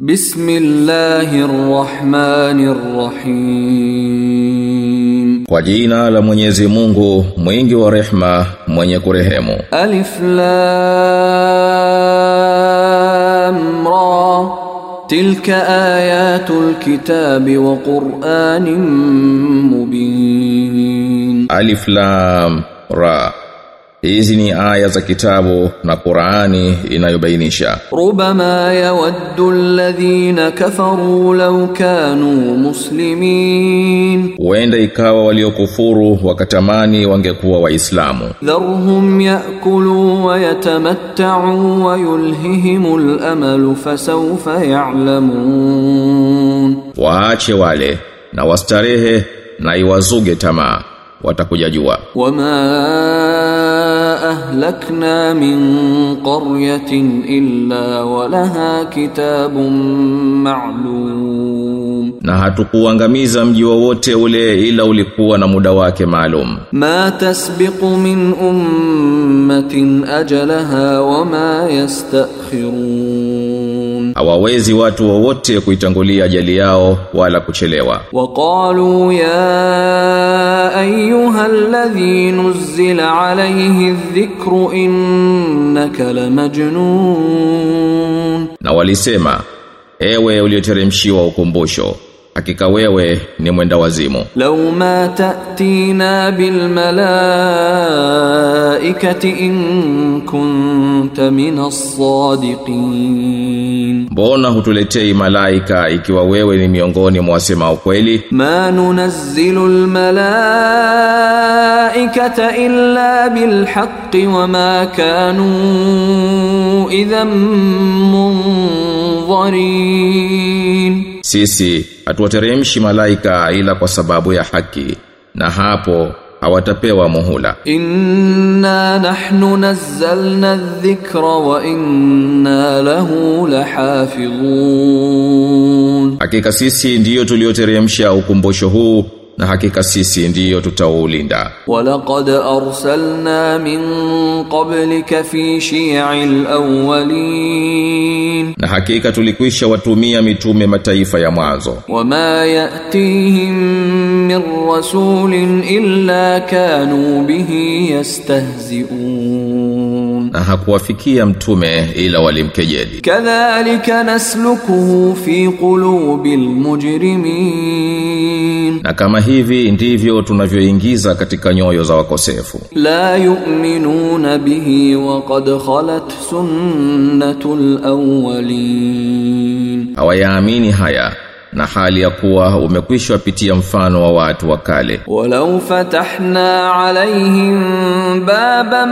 Bismillahirrahmanirrahim. Kwa jina la Mwenyezi Mungu, mwingi wa rehma, mwenye kurehemu. Alif Lam Ra. Tilka ayatul kitabi wa Qur'anin mubin. Alif Lam Ra. Hizi ni aya za kitabu na Qur'ani inayobainisha. Rubama yawaddu alladhina kafaru law kanu muslimin. Huenda ikawa waliokufuru wakatamani wangekuwa waislamu. Dharhum yakulu wa yatamatta'u wa yulhihimul amalu fasawfa ya'lamun. Waache wale na wastarehe na iwazuge tamaa watakujajua. Wama ahlakna min qaryatin illa walaha kitabun ma'lum. Na hatukuangamiza mji wowote ule ila ulikuwa na muda wake maalum. Ma tasbiqu min ummatin ajalaha wama yastakhirun hawawezi watu wowote kuitangulia ajali yao wala kuchelewa. Waqalu ya ayyuhalladhi nuzila alayhi dhikru innaka lamajnun na walisema ewe ulioteremshiwa ukumbusho hakika wewe ni mwenda wazimu. Law ma ta'tina bil malaikati in kunta minas sadiqin. Mbona hutuletei malaika ikiwa wewe ni miongoni mwa wasema ukweli? Ma nunazzilu al malaikata illa bil haqqi wa ma kanu idhan munzarin sisi hatuwateremshi malaika ila kwa sababu ya haki na hapo hawatapewa muhula. Inna nahnu nazzalna dhikra wa inna lahu lahafidhun. Hakika sisi ndiyo tulioteremsha ukumbosho huu na hakika sisi ndiyo tutaulinda. Walaqad arsalna min qablika fi shi'il awwalin. Na hakika tulikwisha watumia mitume mataifa ya mwanzo. Wama yatihim min rasulin illa kanu bihi yastahzi'un na hakuwafikia mtume ila walimkejeli. Kadhalika naslukuhu fi qulubil mujrimin, na kama hivi ndivyo tunavyoingiza katika nyoyo za wakosefu. La yu'minuna bihi wa qad khalat sunnatul awwalin, hawayaamini haya na hali ya kuwa umekwisha pitia mfano wa watu wa kale. Walau fatahna alaihim baban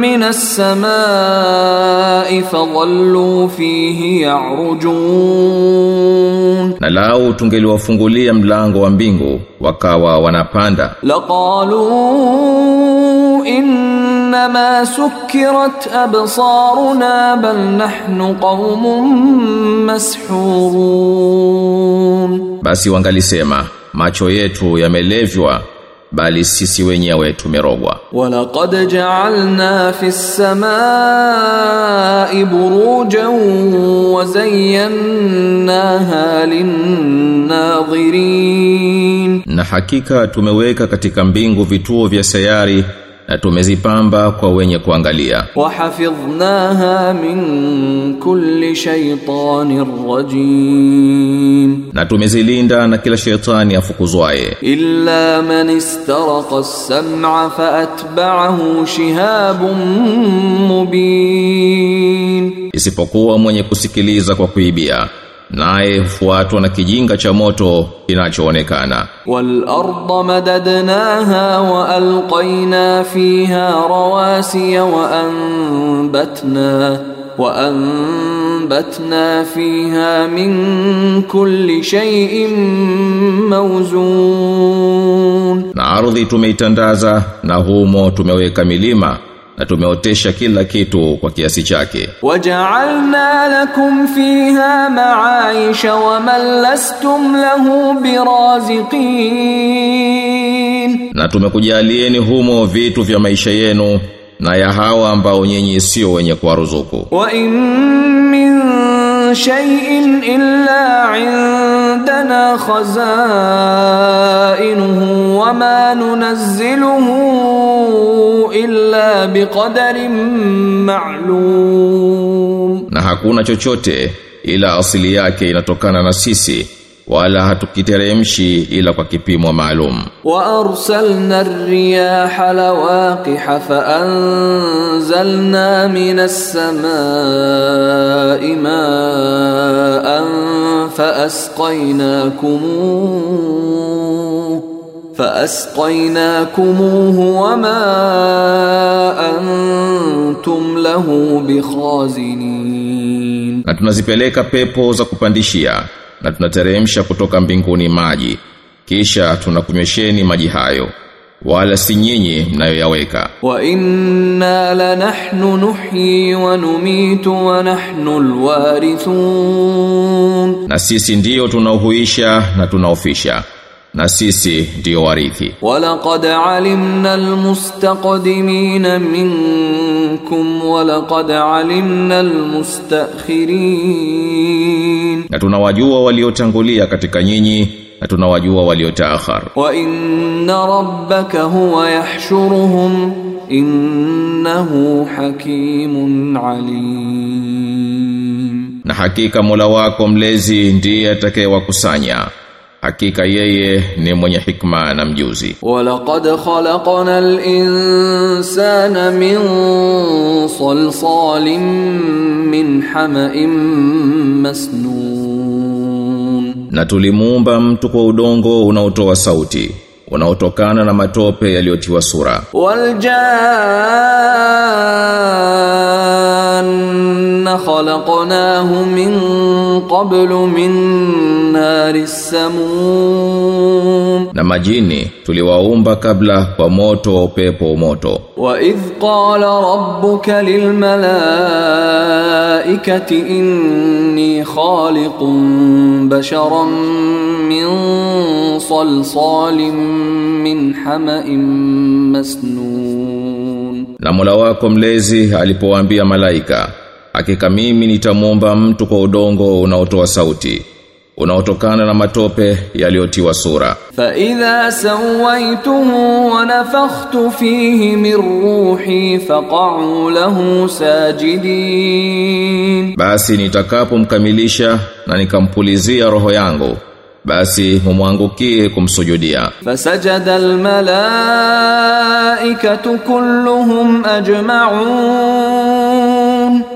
minas samai fadhallu fihi yarujun, na lau tungeliwafungulia mlango wa mbingu wakawa wanapanda. Laqalu in annama sukkirat absaruna bal nahnu qaumun mashhurun, basi wangalisema macho yetu yamelevywa bali sisi wenyewe tumerogwa. Walaqad ja'alna fis samaa'i burujan wa zayyanaha lin-nadhirin, na hakika tumeweka katika mbingu vituo vya sayari na tumezipamba kwa wenye kuangalia. Wahafidhnaha min kulli shaytanir rajim. Na tumezilinda na kila shaytani afukuzwaye. Illa man istaraqa as-sam'a faatba'ahu shihabun mubin. Isipokuwa mwenye kusikiliza kwa kuibia naye hufuatwa na kijinga cha moto kinachoonekana. Wal arda madadnaha wa alqaina fiha rawasiya wa anbatna wa anbatna fiha min kulli shay'in mawzun, na ardhi tumeitandaza na humo tumeweka milima na tumeotesha kila kitu kwa kiasi chake. Waja'alna lakum fiha ma'aisha wa man lastum lahu biraziqin. Na tumekujalieni humo vitu vya maisha yenu na ya hawa ambao nyinyi sio wenye kuwaruzuku wa in min shay'in illa 'inda عندنا خزائنه وما ننزله إلا بقدر معلوم. نحكونا شو شوتي أصلياكي نتوكانا نسيسي. wala hatukiteremshi ila kwa kipimo maalum وأرسلنا الرياح لواقح فأنزلنا من السماء ماء فأسقيناكموه فأسقيناكموه وما أنتم له بخازنين na tunazipeleka pepo za kupandishia na tunateremsha kutoka mbinguni maji kisha tunakunywesheni maji hayo wala si nyinyi mnayoyaweka. Wa inna la nahnu nuhyi wa numitu wa nahnu alwarithun na sisi ndiyo tunaohuisha na tunaofisha na sisi ndiyo warithi. Walaqad alimna almustaqdimin minkum walaqad alimna almustakhirin na tunawajua waliotangulia katika nyinyi na tunawajua waliotaakhar wa inna rabbaka huwa yahshuruhum innahu hakimun alim. Na hakika Mola wako mlezi ndiye atakayewakusanya hakika yeye ni mwenye hikma na mjuzi. Walaqad khalaqna al-insana min salsalin min hama'in masnun. Na tulimuumba mtu kwa udongo unaotoa sauti unaotokana na matope yaliyotiwa sura. Waljaa أن خلقناه من قبlu min nari samum na majini tuliwaumba kabla kwa moto wa upepo moto wa idh qala rabbuka lil malaikati inni khaliqun basharan min salsalin min hamain masnun. Na Mola wako mlezi alipowaambia malaika hakika mimi nitamwomba mtu kwa udongo unaotoa sauti unaotokana na matope yaliyotiwa sura. Fa idha sawaituhu wa nafakhtu fihi min ruhi faq'u lahu sajidin. Basi nitakapomkamilisha na nikampulizia roho yangu basi humwangukie kumsujudia. Fasajada almalaikatu kulluhum ajma'un.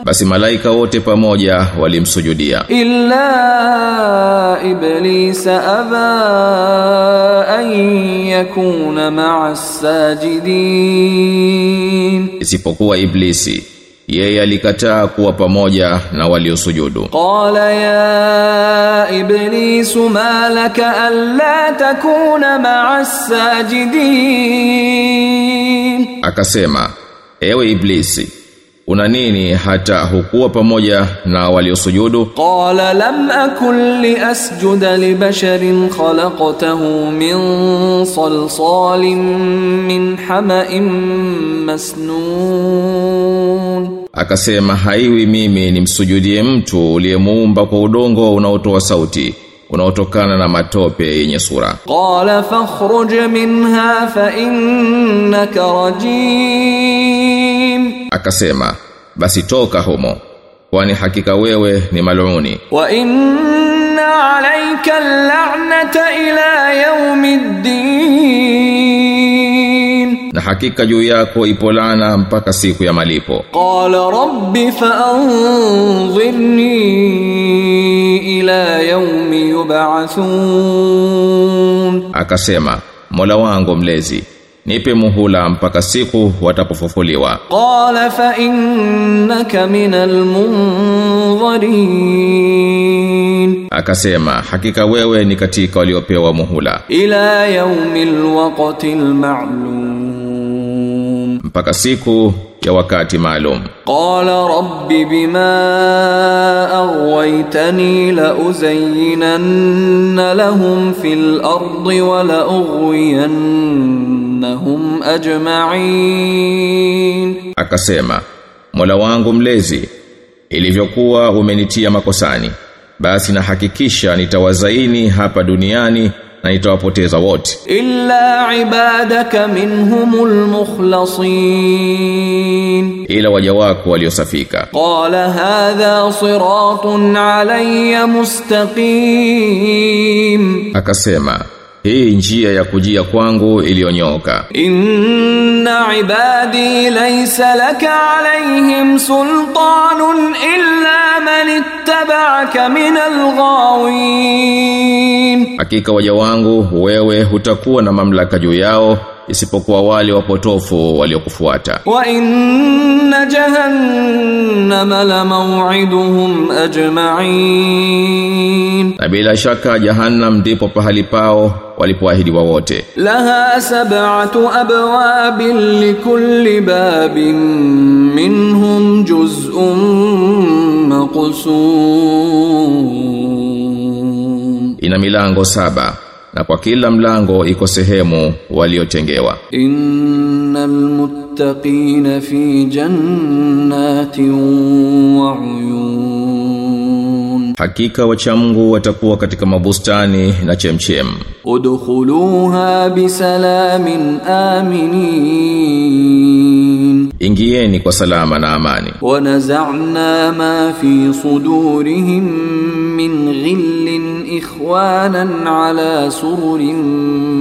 Basi malaika wote pamoja walimsujudia. Illa iblis aba an yakuna ma'a sajidin isipokuwa iblisi yeye alikataa kuwa pamoja na waliosujudu. Qala ya iblis ma laka alla takuna ma'a sajidin, akasema ewe iblisi una nini hata hukuwa pamoja na waliosujudu? Qala lam akul li asjuda li basharin khalaqtahu min salsalin min hama'in masnun. Akasema haiwi mimi nimsujudie mtu uliyemuumba kwa udongo unaotoa sauti unaotokana na matope yenye sura. Qala fakhruj minha fa innaka rajim akasema basi toka humo kwani hakika wewe ni maluni wa inna alayka al'nata ila yawmiddin. Na hakika juu yako ipo laana mpaka siku ya malipo. Qala rabbi fa'anzirni ila yawmi yub'athun. Akasema mola wangu mlezi nipe muhula mpaka siku watapofufuliwa قال فإنك من المنظرين akasema hakika wewe ni katika waliopewa muhula إلى يوم الوقت المعلوم mpaka siku ya wakati maalum قال رب بما أغويتني لأزينن لهم في الأرض innahum ajma'in. Akasema Mola wangu mlezi ilivyokuwa umenitia makosani basi nahakikisha nitawazaini hapa duniani na nitawapoteza wote. Illa ibadaka minhumul mukhlasin. Ila waja wako waliosafika. Qala hadha siratun alayya mustaqim. Akasema hii njia ya kujia kwangu iliyonyooka inna ibadi laysa laka alaihim sultanun illa man ittaba'aka min alghawin hakika waja wangu wewe hutakuwa na mamlaka juu yao isipokuwa wale wapotofu waliokufuata. Wa inna jahannama la maw'iduhum ajma'in. Na bila shaka jahannam ndipo pahali pao walipoahidiwa wote. Laha sab'atu abwabin likulli babin minhum juz'un maqsum. Ina milango saba na kwa kila mlango iko sehemu waliotengewa. Innal muttaqina fi jannatin wa uyun hakika wachamgu watakuwa katika mabustani na chemchem. Udkhuluha bisalamin aminin. Ingieni kwa salama na amani. Wanaza'na ma fi sudurihim min ghillin ikhwanan ala sururin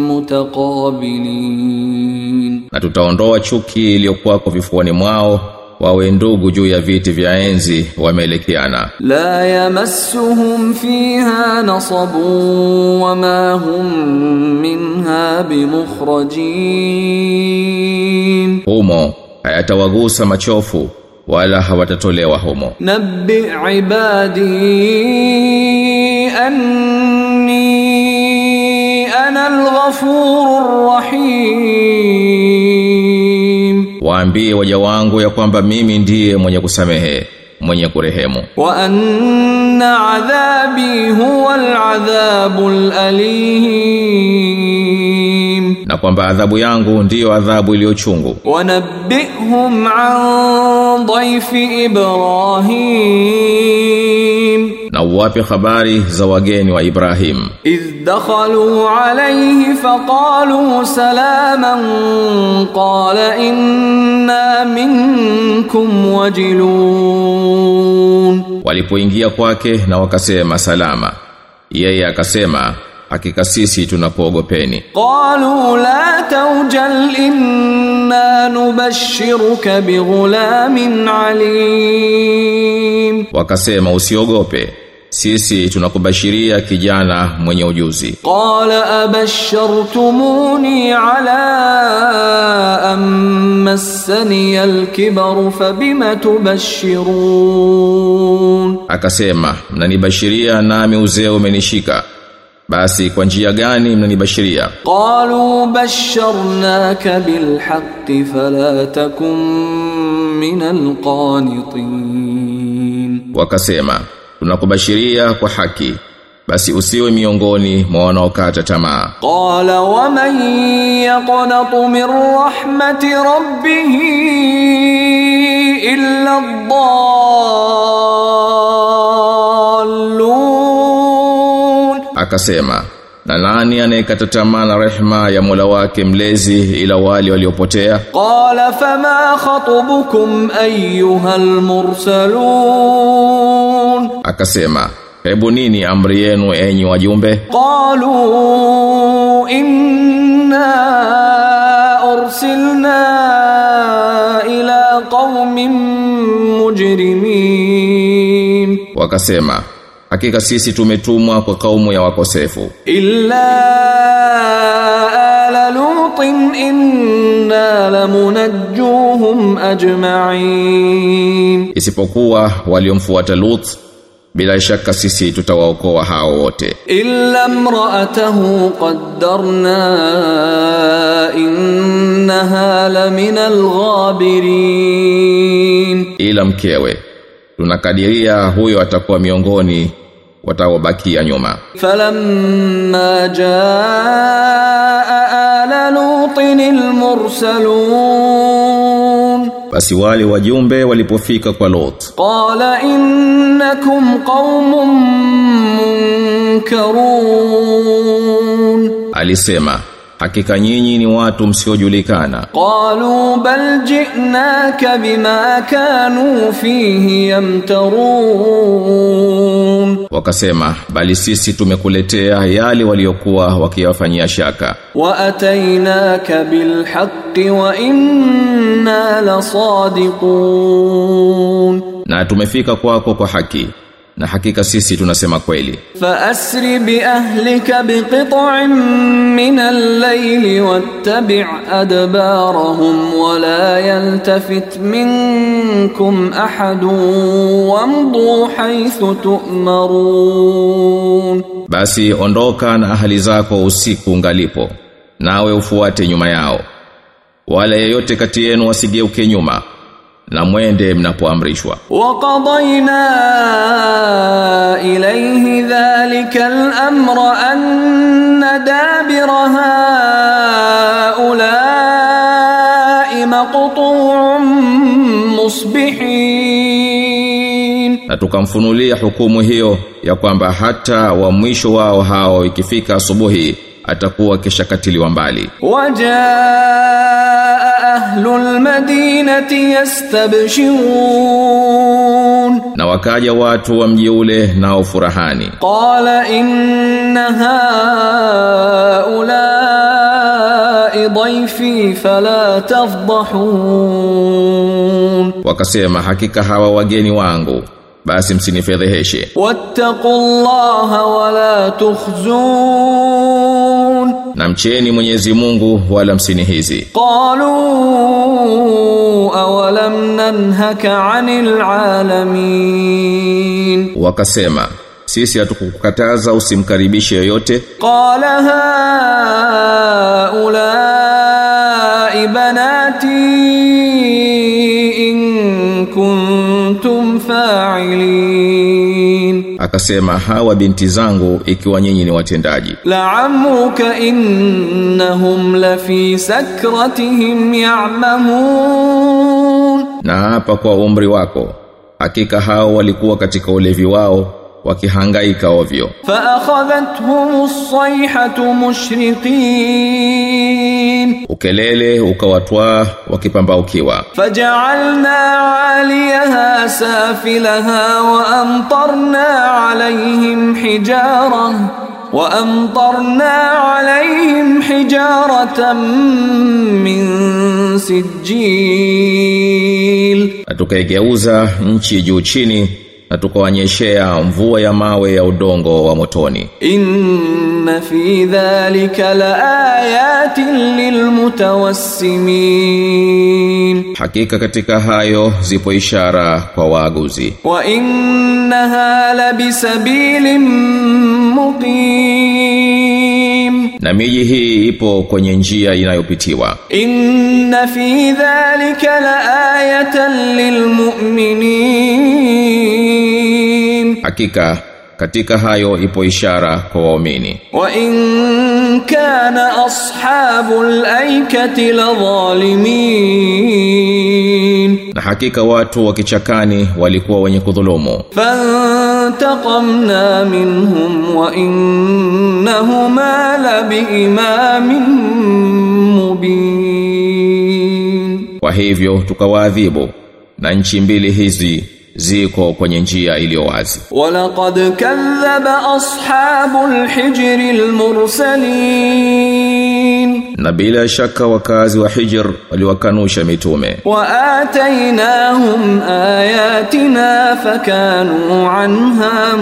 mutaqabilin. Na tutaondoa chuki iliyokuwa kwa vifuani mwao wawe ndugu juu ya viti vya enzi wameelekeana. La yamassuhum fiha nasabu wama hum minha bimukhrajin. Humo hayatawagusa machofu wala hawatatolewa humo. Nabbi ibadi anni ana alghafurur rahim waambie waja wangu ya kwamba mimi ndiye mwenye kusamehe mwenye kurehemu. Wa anna adhabi huwa aladhabul alim na kwamba adhabu yangu ndiyo adhabu iliyochungu. Wanabbihum an dhaifi ibrahim na uwape habari za wageni wa Ibrahim? Iz dakhalu alayhi faqalu salaman qala inna minkum wajilun. Walipoingia kwake na wakasema salama yeye akasema hakika sisi tunakuogopeni. Qalu la tawjal inna nubashshiruka bighulamin alim. Wakasema usiogope sisi tunakubashiria kijana mwenye ujuzi. Qala abashartumuni ala ammassani alkibar fabima tubashirun? Akasema mnanibashiria nami uzee umenishika. Basi kwa njia gani mnanibashiria? Qalu basharnaka bilhaqqi fala takum minal qanitin. Wakasema tunakubashiria kwa haki basi usiwe miongoni mwa wanaokata tamaa. Qala wa man yaqnatu min rahmati rabbih illa dhallun, akasema na nani anayekata tamaa na rehma ya Mola wake mlezi ila wale waliopotea? Qala fama khatubukum ayyuhal mursalun ya'malun akasema hebu nini amri yenu enyi wajumbe? Qalu inna ursilna ila qaumin mujrimin. Wakasema hakika sisi tumetumwa kwa kaumu ya wakosefu. Illa inna lamunajjuhum ajma'in, isipokuwa waliomfuata Lut bila shaka sisi tutawaokoa hao wote. Illa mraatahu qaddarna innaha lamina alghabirin, ila mkewe tunakadiria huyo atakuwa miongoni wataobakia nyuma. Falamma jaa المرسلون basi wale wajumbe walipofika kwa Lot قال إنكم قوم منكرون alisema hakika nyinyi ni watu msiojulikana. Qalu bal ji'naka bima kanu fihi yamtarun. Wakasema bali sisi tumekuletea yale waliokuwa wakiyafanyia shaka. Wa atainaka bil haqqi wa inna lasadiqun na tumefika kwako kwa haki na hakika sisi tunasema kweli. Fa asri bi ahlika bi qit'in min al-layli wattabi' adbarahum wa la yaltafit minkum ahadun wamdu haythu tu'marun. Basi ondoka na ahali zako usiku ngalipo nawe ufuate nyuma yao. Wala yeyote kati yenu wasigeuke nyuma na mwende mnapoamrishwa. Waqadaina ilayhi dhalika al-amra anna dabira haula'i maqtu'un musbihin. Na tukamfunulia hukumu hiyo ya kwamba hata wa mwisho wao hao ikifika asubuhi atakuwa kishakatiliwa mbali. Wajaa أهل المدينة يستبشرون. نوكاجا واتو ومجيوله ناو فرحاني قال إن هؤلاء ضيفي فلا تفضحون. وكسيما حكيك هوا وجيني وانغو باسم سيني فيذهشي واتقوا الله ولا تخزون. na mcheni Mwenyezi Mungu wala msinihizi qalu awalam nanhaka anil alamin. Wakasema sisi hatukukataza usimkaribishe yoyote. Qala haula banati in kuntum fa'ilin. Akasema hawa binti zangu ikiwa nyinyi ni watendaji. La'amuka innahum lafi sakratihim ya'mamun. Na hapa kwa umri wako hakika hao walikuwa katika ulevi wao wakihangaika ovyo. Fa akhadhathumus sayhatu mushriqin. Ukelele ukawatwaa wakipambaukiwa. Faja'alna 'aliyaha safilaha wa amtarna 'alayhim hijarah wa amtarna 'alayhim hijaratan min sijil na nchi juu chini na tukawanyeshea mvua ya mawe ya udongo wa motoni. Inna fi dhalika laayatin lilmutawassimin, hakika katika hayo zipo ishara kwa waaguzi. Wa innaha labisabilin muqim na miji hii ipo kwenye njia inayopitiwa. Inna fi dhalika laayatan lilmu'minin hakika katika hayo ipo ishara kwa waumini. Wa in kana ashabul aikati ladhalimin na hakika watu wa kichakani walikuwa wenye kudhulumu. Fan فانتقمنا منهم وإنهما لبإمام مبين kwa hivyo tukawaadhibu na nchi mbili hizi ziko kwenye njia iliyo wazi ولقد كذب أصحاب الحجر المرسلين na bila shaka wakazi wa Hijr waliwakanusha mitume. Wa atainahum ayatina fakanu anha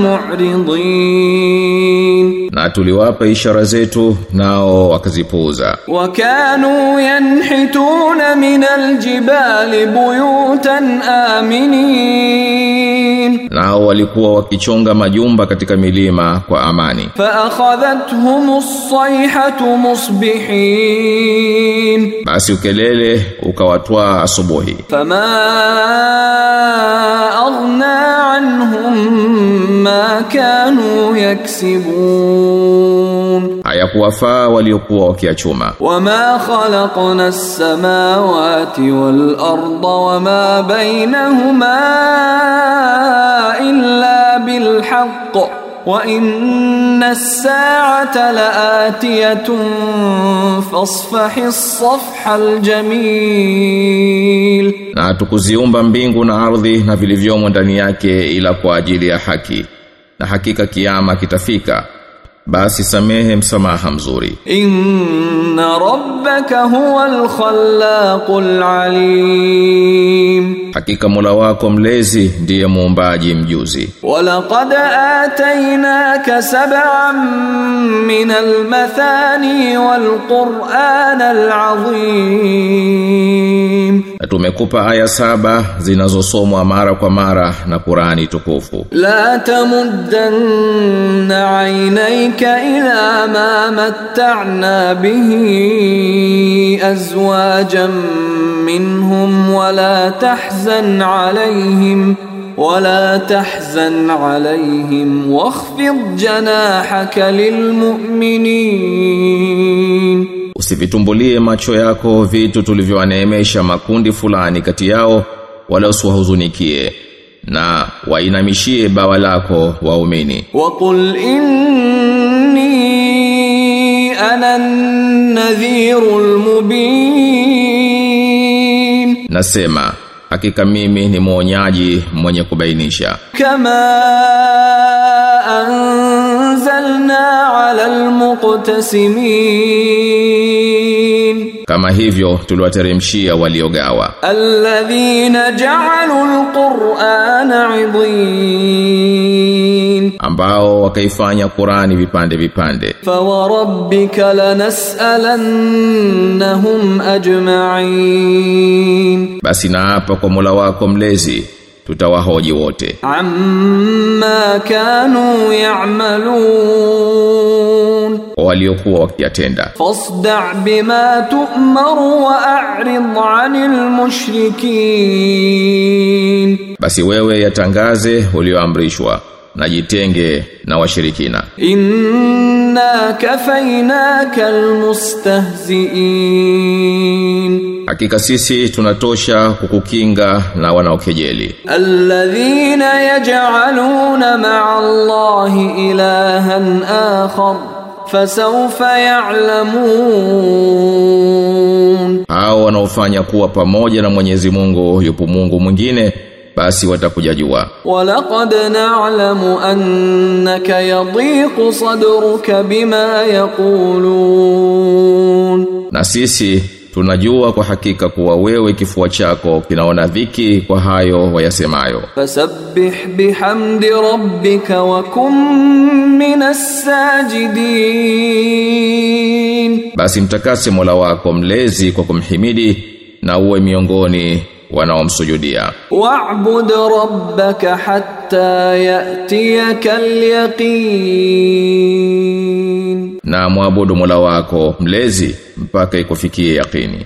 mu'ridin. Na tuliwapa ishara zetu nao wakazipuuza. Wakanu yanhituna min aljibali buyutan aminin. Nao walikuwa wakichonga majumba katika milima kwa amani. Fa akhadhatuhum as-sayhatu musbihin. basi ukelele ukawatwaa asubuhi فما أغنى عنهم ما كانوا يكسبون hayakuwafaa waliokuwa wakiachuma وما خلقنا السماوات والأرض وما بينهما إلا wa inna as-sa'ata la'atiyatun fasfahi as-safha al-jamil na tukuziumba mbingu na ardhi na vilivyomo ndani yake ila kwa ajili ya haki. Na hakika kiama kitafika basi samehe msamaha mzuri. Inna rabbaka huwal khallaqul alim. Hakika mola wako mlezi ndiye muumbaji mjuzi. Walaqad atainaka sab'an min almathani walqur'an alazim tumekupa aya saba zinazosomwa mara kwa mara na Qur'ani tukufu. La tamuddanna 'ainayka تمدن عينيك إلى ما متعنا به أزواجا منهم ولا تحزن عليهم ولا تحزن عليهم واخفض جناحك للمؤمنين usivitumbulie macho yako vitu tulivyowaneemesha makundi fulani kati yao wala usiwahuzunikie na wainamishie bawa lako waumini وقل inni ana nadhirul mubin nasema hakika mimi ni mwonyaji mwenye kubainisha. kama anzalna ala almuqtasimin. Kama hivyo tuliwateremshia waliogawa. Alladhina ja'alu alqur'ana 'idhin. Ambao wakaifanya Qur'ani vipande vipande. Fa rabbika lanas'alannahum ajma'in. Basi naapa kwa mula wako mlezi tutawahoji wote. Amma kanu ya'malun. Waliokuwa wakiyatenda. Fasda bima tu'maru wa a'rid 'anil mushrikin. Basi wewe yatangaze ulioamrishwa na jitenge na washirikina. Inna kafainaka almustahziin. Hakika sisi tunatosha kukukinga na wanaokejeli. Alladhina yaj'aluna ma'a allahi ilahan akhar fasawfa ya'lamun. Hao wanaofanya kuwa pamoja na Mwenyezi Mungu yupo Mungu mwingine basi watakuja jua. Walaqad na'lamu annaka yadhiqu sadruka bima yaqulun. Na sisi tunajua kwa hakika kuwa wewe kifua chako kinaona dhiki kwa hayo wayasemayo. Fasabbih bihamdi rabbika wa kum minas sajidin. Basi mtakase Mola wako mlezi kwa kumhimidi na uwe miongoni wanaomsujudia. Wa'bud rabbaka hatta ya'tiyaka al-yaqin, na mwabudu Mola wako mlezi mpaka ikufikie yaqini.